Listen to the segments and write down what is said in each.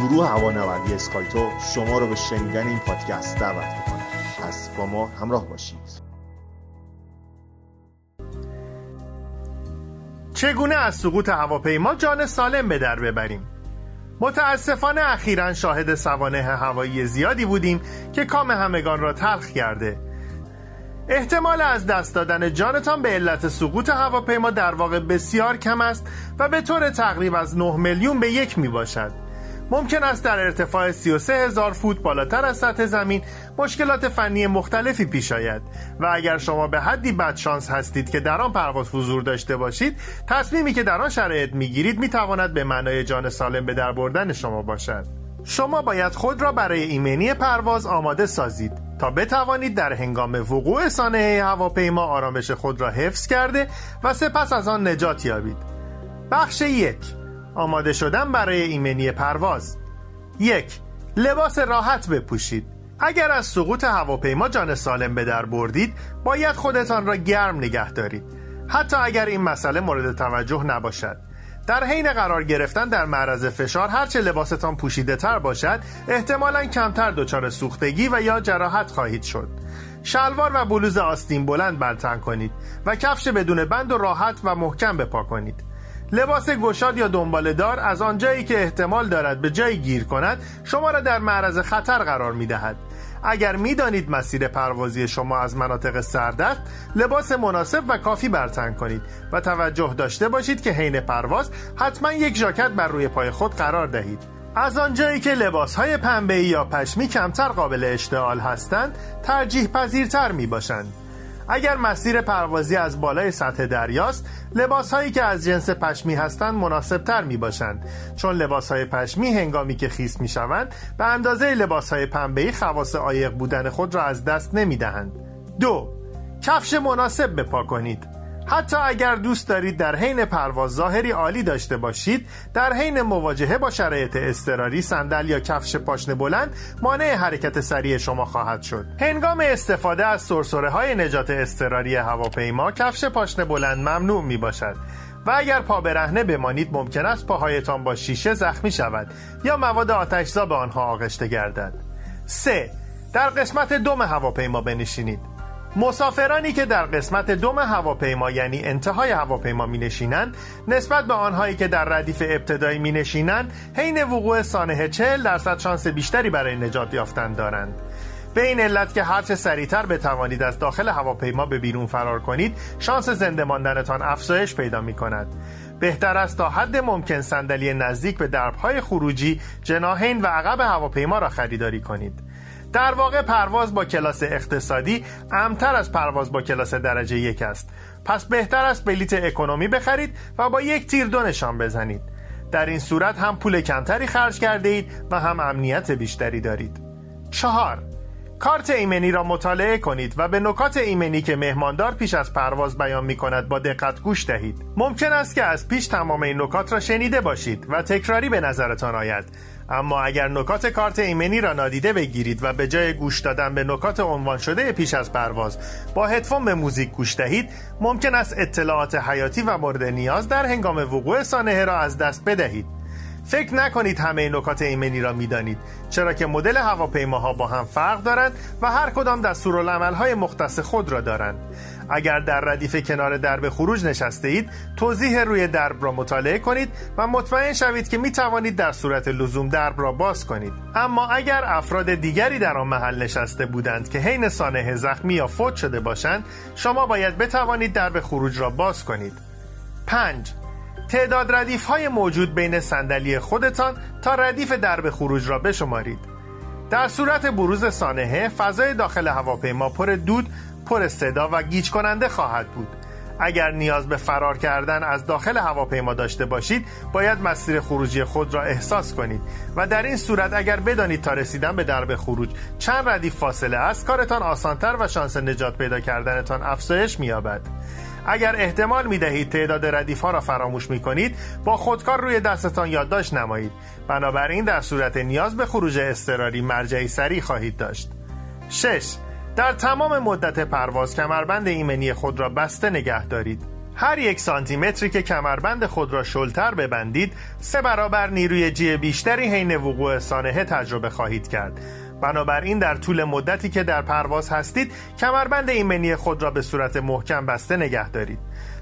گروه هوانوردی اسکایتو شما رو به شنیدن این پادکست دعوت می‌کنم پس با ما همراه باشید. چگونه از سقوط هواپیما جان سالم به در ببریم؟ متاسفانه اخیرا شاهد سوانه هوایی زیادی بودیم که کام همگان را تلخ کرده. احتمال از دست دادن جانتان به علت سقوط هواپیما در واقع بسیار کم است و به طور تقریب از 9 میلیون به یک می باشد ممکن است در ارتفاع 33 هزار فوت بالاتر از سطح زمین مشکلات فنی مختلفی پیش آید. و اگر شما به حدی بدشانس هستید که در آن پرواز حضور داشته باشید تصمیمی که در آن شرایط می‌گیرید می‌تواند به معنای جان سالم به در بردن شما باشد. شما باید خود را برای ایمنی پرواز آماده سازید تا بتوانید در هنگام وقوع سانحه هواپیما آرامش خود را حفظ کرده و سپس از آن نجات یابید. بخش یک. آماده شدن برای ایمنی پرواز. یک لباس راحت بپوشید. اگر از سقوط هواپیما جان سالم به در بردید باید خودتان را گرم نگه دارید. حتی اگر این مسئله مورد توجه نباشد. در حین قرار گرفتن در معرض فشار هرچه لباستان پوشیده تر باشد احتمالا کمتر دچار سوختگی و یا جراحت خواهید شد. شلوار و بلوز آستین بلند برتن کنید و کفش بدون بند و راحت و محکم بپا کنید. لباس گشاد یا دنبالدار از آنجایی که احتمال دارد به جایی گیر کند شما را در معرض خطر قرار می دهد اگر می‌دانید مسیر پروازی شما از مناطق سرد است لباس مناسب و کافی برتن کنید و توجه داشته باشید که حین پرواز حتما یک ژاکت بر روی پای خود قرار دهید. از آنجایی که لباس های پنبه یا پشمی کمتر قابل اشتعال هستند ترجیح پذیرتر می باشند اگر مسیر پروازی از بالای سطح دریاست لباس هایی که از جنس پشمی هستند مناسب تر می باشند چون لباس های پشمی هنگامی که خیس می شوند به اندازه لباس های پنبهی خواص عایق بودن خود را از دست نمی دهند دو کفش مناسب بپا کنید. حتی اگر دوست دارید در حین پرواز ظاهری عالی داشته باشید در حین مواجهه با شرایط اضطراری صندل یا کفش پاشنه بلند مانع حرکت سریع شما خواهد شد هنگام استفاده از سرسره های نجات اضطراری هواپیما کفش پاشنه بلند ممنوع می باشد و اگر پا برهنه بمانید ممکن است پاهایتان با شیشه زخمی شود یا مواد آتشزا به آنها آغشته گردد 3. در قسمت دم هواپیما بنشینید مسافرانی که در قسمت دوم هواپیما یعنی انتهای هواپیما می نشینند نسبت به آنهایی که در ردیف ابتدایی می نشینند حین وقوع سانحه 40 درصد شانس بیشتری برای نجات یافتن دارند. به این علت که هرچه سریعتر بتوانید از داخل هواپیما به بیرون فرار کنید شانس زنده ماندنتان افزایش پیدا می کند بهتر است تا حد ممکن صندلی نزدیک به دربهای خروجی جناهین و عقب هواپیما را خریداری کنید. در واقع پرواز با کلاس اقتصادی امتر از پرواز با کلاس درجه یک است. پس بهتر است بلیت اکنومی بخرید و با یک تیر دو نشان بزنید. در این صورت هم پول کمتری خرج کرده اید و هم امنیت بیشتری دارید. چهار کارت ایمنی را مطالعه کنید و به نکات ایمنی که مهماندار پیش از پرواز بیان می کند با دقت گوش دهید. ممکن است که از پیش تمام این نکات را شنیده باشید و تکراری به نظرتان آید. اما اگر نکات کارت ایمنی را نادیده بگیرید و به جای گوش دادن به نکات عنوان شده پیش از پرواز با هدفون به موزیک گوش دهید ممکن است اطلاعات حیاتی و مورد نیاز در هنگام وقوع سانحه را از دست بدهید. فکر نکنید همه نکات ایمنی را می‌دانید چرا که مدل هواپیماها با هم فرق دارند و هر کدام های مختص خود را دارند. اگر در ردیف کنار درب خروج نشسته اید توضیح روی درب را مطالعه کنید و مطمئن شوید که می توانید در صورت لزوم درب را باز کنید. اما اگر افراد دیگری در آن محل نشسته بودند که حین سانحه زخمی یا فوت شده باشند شما باید بتوانید درب خروج را باز کنید. 5 تعداد ردیف های موجود بین صندلی خودتان تا ردیف درب خروج را بشمارید. در صورت بروز سانحه فضای داخل هواپیما پر دود پر صدا و گیج کننده خواهد بود. اگر نیاز به فرار کردن از داخل هواپیما داشته باشید باید مسیر خروجی خود را احساس کنید و در این صورت اگر بدانید تا رسیدن به درب خروج چند ردیف فاصله است کارتان آسانتر و شانس نجات پیدا کردنتان افزایش مییابد. اگر احتمال می دهید تعداد ردیف ها را فراموش می کنید با خودکار روی دستتان یادداشت نمایید. بنابراین در صورت نیاز به خروج اضطراری مرجعی سریع خواهید داشت. 6. در تمام مدت پرواز کمربند ایمنی خود را بسته نگه دارید. هر یک سانتی متری که کمربند خود را شلتر ببندید سه برابر نیروی جی بیشتری حین وقوع سانحه تجربه خواهید کرد. بنابراین در طول مدتی که در پرواز هستید کمربند ایمنی خود را به صورت محکم بسته نگه دارید.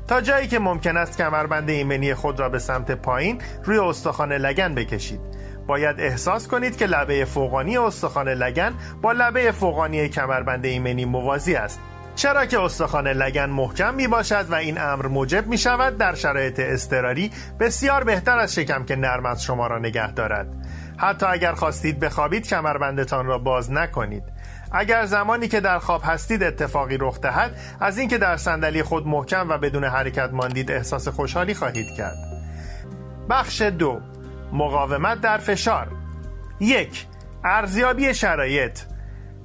تا جایی که ممکن است کمربند ایمنی خود را به سمت پایین روی استخوان لگن بکشید. باید احساس کنید که لبه فوقانی استخوان لگن با لبه فوقانی کمربند ایمنی موازی است. چرا که استخوان لگن محکم می باشد و این امر موجب می شود در شرایط اضطراری بسیار بهتر از شکم که نرم از شما را نگه دارد. حتی اگر خواستید بخوابید کمربندتان را باز نکنید. اگر زمانی که در خواب هستید اتفاقی رخ دهد از اینکه در صندلی خود محکم و بدون حرکت ماندید احساس خوشحالی خواهید کرد. بخش دو. مقاومت در فشار. یک. ارزیابی شرایط.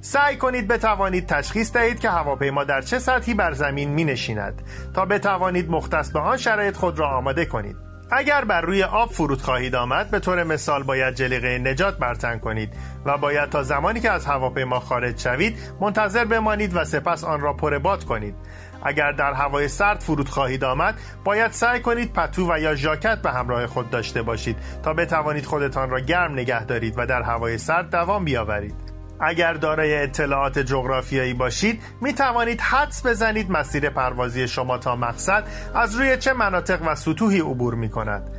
سعی کنید بتوانید تشخیص دهید که هواپیما در چه سطحی بر زمین می نشیند تا بتوانید مختص به آن شرایط خود را آماده کنید. اگر بر روی آب فرود خواهید آمد به طور مثال باید جلیقه نجات برتن کنید و باید تا زمانی که از هواپیما خارج شوید منتظر بمانید و سپس آن را پر باد کنید. اگر در هوای سرد فرود خواهید آمد باید سعی کنید پتو و یا ژاکت به همراه خود داشته باشید تا بتوانید خودتان را گرم نگه دارید و در هوای سرد دوام بیاورید. اگر دارای اطلاعات جغرافیایی باشید می توانید حدس بزنید مسیر پروازی شما تا مقصد از روی چه مناطق و سطوحی عبور می کند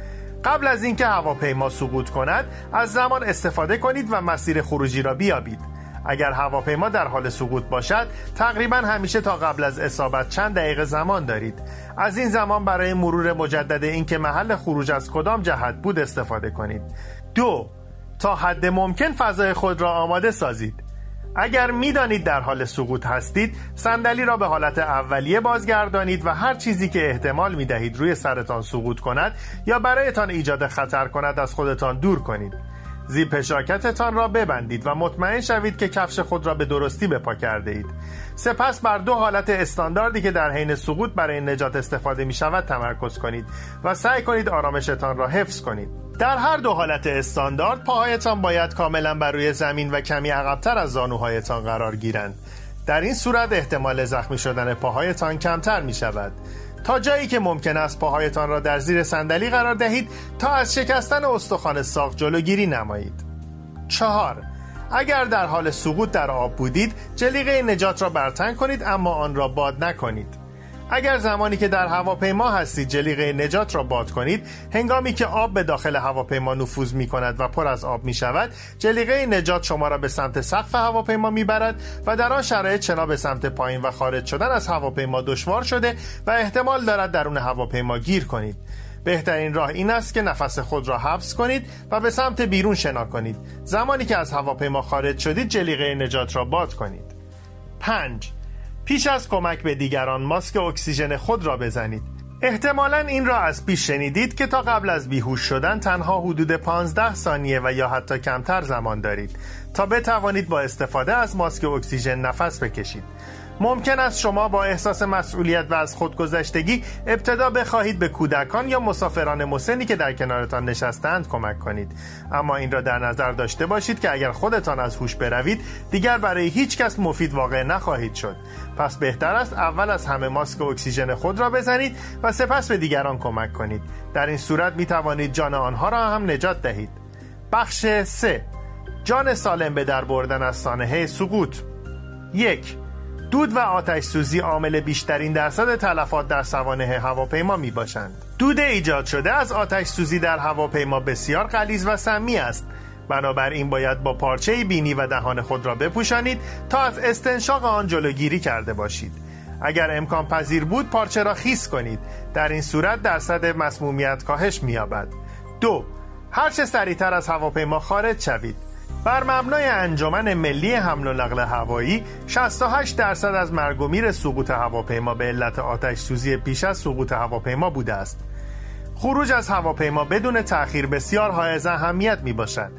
قبل از اینکه هواپیما سقوط کند از زمان استفاده کنید و مسیر خروجی را بیابید. اگر هواپیما در حال سقوط باشد تقریبا همیشه تا قبل از اصابت چند دقیقه زمان دارید. از این زمان برای مرور مجدد اینکه محل خروج از کدام جهت بود استفاده کنید. دو تا حد ممکن فضای خود را آماده سازید. اگر می‌دانید در حال سقوط هستید صندلی را به حالت اولیه بازگردانید و هر چیزی که احتمال می دهید روی سرتان سقوط کند یا برایتان ایجاد خطر کند از خودتان دور کنید. زیپ شاکتتان را ببندید و مطمئن شوید که کفش خود را به درستی به کرده اید. سپس بر دو حالت استانداردی که در حین سقوط برای نجات استفاده می شود تمرکز کنید و سعی کنید آرامشتان را حفظ کنید. در هر دو حالت استاندارد پاهایتان باید کاملا بر روی زمین و کمی عقبتر از زانوهایتان قرار گیرند. در این صورت احتمال زخمی شدن پاهایتان کمتر می شود. تا جایی که ممکن است پاهایتان را در زیر صندلی قرار دهید تا از شکستن استخوان ساق جلوگیری نمایید. چهار اگر در حال سقوط در آب بودید جلیقه نجات را برتن کنید اما آن را باد نکنید. اگر زمانی که در هواپیما هستید جلیقه نجات را باد کنید هنگامی که آب به داخل هواپیما نفوذ می کند و پر از آب می شود جلیقه نجات شما را به سمت سقف هواپیما می برد و در آن شرایط چنا به سمت پایین و خارج شدن از هواپیما دشوار شده و احتمال دارد درون هواپیما گیر کنید. بهترین راه این است که نفس خود را حبس کنید و به سمت بیرون شنا کنید. زمانی که از هواپیما خارج شدید جلیقه نجات را باد کنید. 5 پیش از کمک به دیگران ماسک اکسیژن خود را بزنید. احتمالا این را از پیش شنیدید که تا قبل از بیهوش شدن تنها حدود 15 ثانیه و یا حتی کمتر زمان دارید. تا بتوانید با استفاده از ماسک اکسیژن نفس بکشید. ممکن است شما با احساس مسئولیت و از خودگذشتگی ابتدا بخواهید به کودکان یا مسافران مسنی که در کنارتان نشستند کمک کنید. اما این را در نظر داشته باشید که اگر خودتان از هوش بروید دیگر برای هیچ کس مفید واقع نخواهید شد. پس بهتر است اول از همه ماسک اکسیژن خود را بزنید و سپس به دیگران کمک کنید. در این صورت می توانید جان آنها را هم نجات دهید. بخش 3 جان سالم به در بردن از سانحه سقوط. یک. دود و آتش سوزی عامل بیشترین درصد تلفات در سوانه هواپیما می باشند. دود ایجاد شده از آتش سوزی در هواپیما بسیار غلیظ و سمی است. بنابراین باید با پارچه بینی و دهان خود را بپوشانید تا از استنشاق آن جلوگیری کرده باشید. اگر امکان پذیر بود پارچه را خیس کنید. در این صورت درصد مسمومیت کاهش می‌یابد. دو هرچه سریعتر از هواپیما خارج شوید. بر مبنای انجمن ملی حمل و نقل هوایی 68 درصد از مرگ و میر سقوط هواپیما به علت آتش سوزی پیش از سقوط هواپیما بوده است. خروج از هواپیما بدون تأخیر بسیار حائز اهمیت می باشد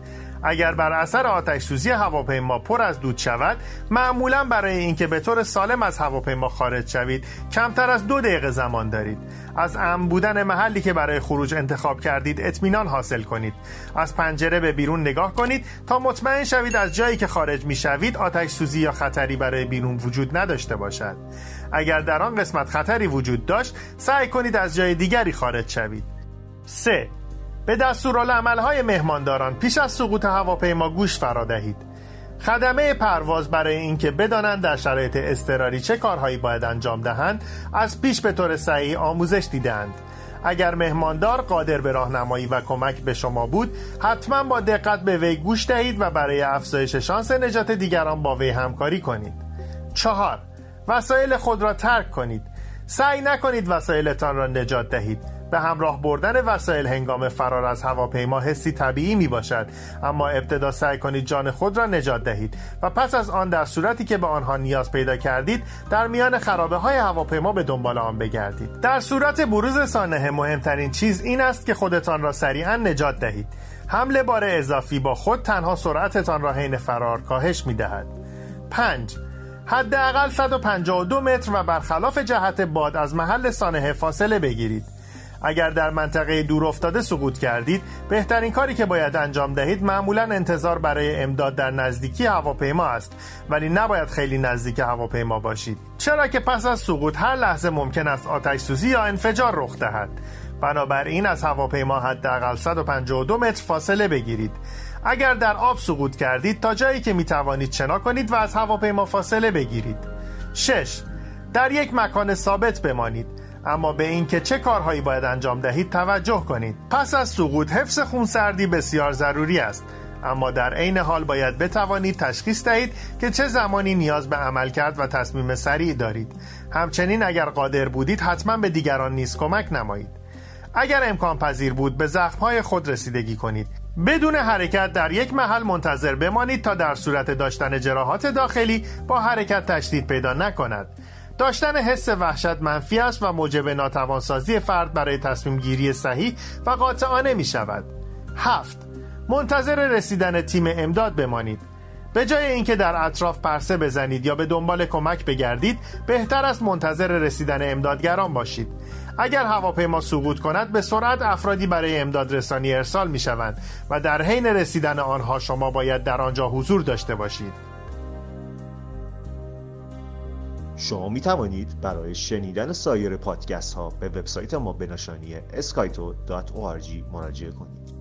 اگر بر اثر آتش سوزی هواپیما پر از دود شود معمولا برای اینکه به طور سالم از هواپیما خارج شوید کمتر از دو دقیقه زمان دارید. از ام بودن محلی که برای خروج انتخاب کردید اطمینان حاصل کنید. از پنجره به بیرون نگاه کنید تا مطمئن شوید از جایی که خارج می شوید آتش سوزی یا خطری برای بیرون وجود نداشته باشد. اگر در آن قسمت خطری وجود داشت سعی کنید از جای دیگری خارج شوید. 3. به دستورالعملهای مهمانداران پیش از سقوط هواپیما گوش فرا دهید. خدمه پرواز برای اینکه بدانند در شرایط اضطراری چه کارهایی باید انجام دهند از پیش به طور صحیح آموزش دیدند اگر مهماندار قادر به راهنمایی و کمک به شما بود حتما با دقت به وی گوش دهید و برای افزایش شانس نجات دیگران با وی همکاری کنید. چهار وسایل خود را ترک کنید. سعی نکنید وسایلتان را نجات دهید. به همراه بردن وسایل هنگام فرار از هواپیما حسی طبیعی می باشد اما ابتدا سعی کنید جان خود را نجات دهید و پس از آن در صورتی که به آنها نیاز پیدا کردید در میان خرابه های هواپیما به دنبال آن بگردید. در صورت بروز سانحه مهمترین چیز این است که خودتان را سریعا نجات دهید. حمل بار اضافی با خود تنها سرعتتان را حین فرار کاهش می دهد 5 حداقل 152 متر و برخلاف جهت باد از محل سانحه فاصله بگیرید. اگر در منطقه دور افتاده سقوط کردید بهترین کاری که باید انجام دهید معمولا انتظار برای امداد در نزدیکی هواپیما است. ولی نباید خیلی نزدیک هواپیما باشید. چرا که پس از سقوط هر لحظه ممکن است آتش سوزی یا انفجار رخ دهد. بنابراین از هواپیما حداقل 152 متر فاصله بگیرید. اگر در آب سقوط کردید تا جایی که می توانید شنا کنید و از هواپیما فاصله بگیرید. 6 در یک مکان ثابت بمانید. اما به اینکه چه کارهایی باید انجام دهید توجه کنید. پس از سقوط حفظ خونسردی بسیار ضروری است. اما در عین حال باید بتوانید تشخیص دهید که چه زمانی نیاز به عمل کرد و تصمیم سریع دارید. همچنین اگر قادر بودید حتما به دیگران نیز کمک نمایید. اگر امکان پذیر بود به زخمهای خود رسیدگی کنید. بدون حرکت در یک محل منتظر بمانید تا در صورت داشتن جراحات داخلی با حرکت تشدید پیدا نکند. داشتن حس وحشت منفی است و موجب ناتوانسازی فرد برای تصمیم گیری صحیح و قاطعانه می شود هفت. منتظر رسیدن تیم امداد بمانید. به جای اینکه در اطراف پرسه بزنید یا به دنبال کمک بگردید بهتر است منتظر رسیدن امدادگران باشید. اگر هواپیما سقوط کند به سرعت افرادی برای امداد رسانی ارسال می شوند و در حین رسیدن آنها شما باید در آنجا حضور داشته باشید. شما می توانید برای شنیدن سایر پادکست ها به وبسایت ما به نشانی اسکایتو.org مراجعه کنید.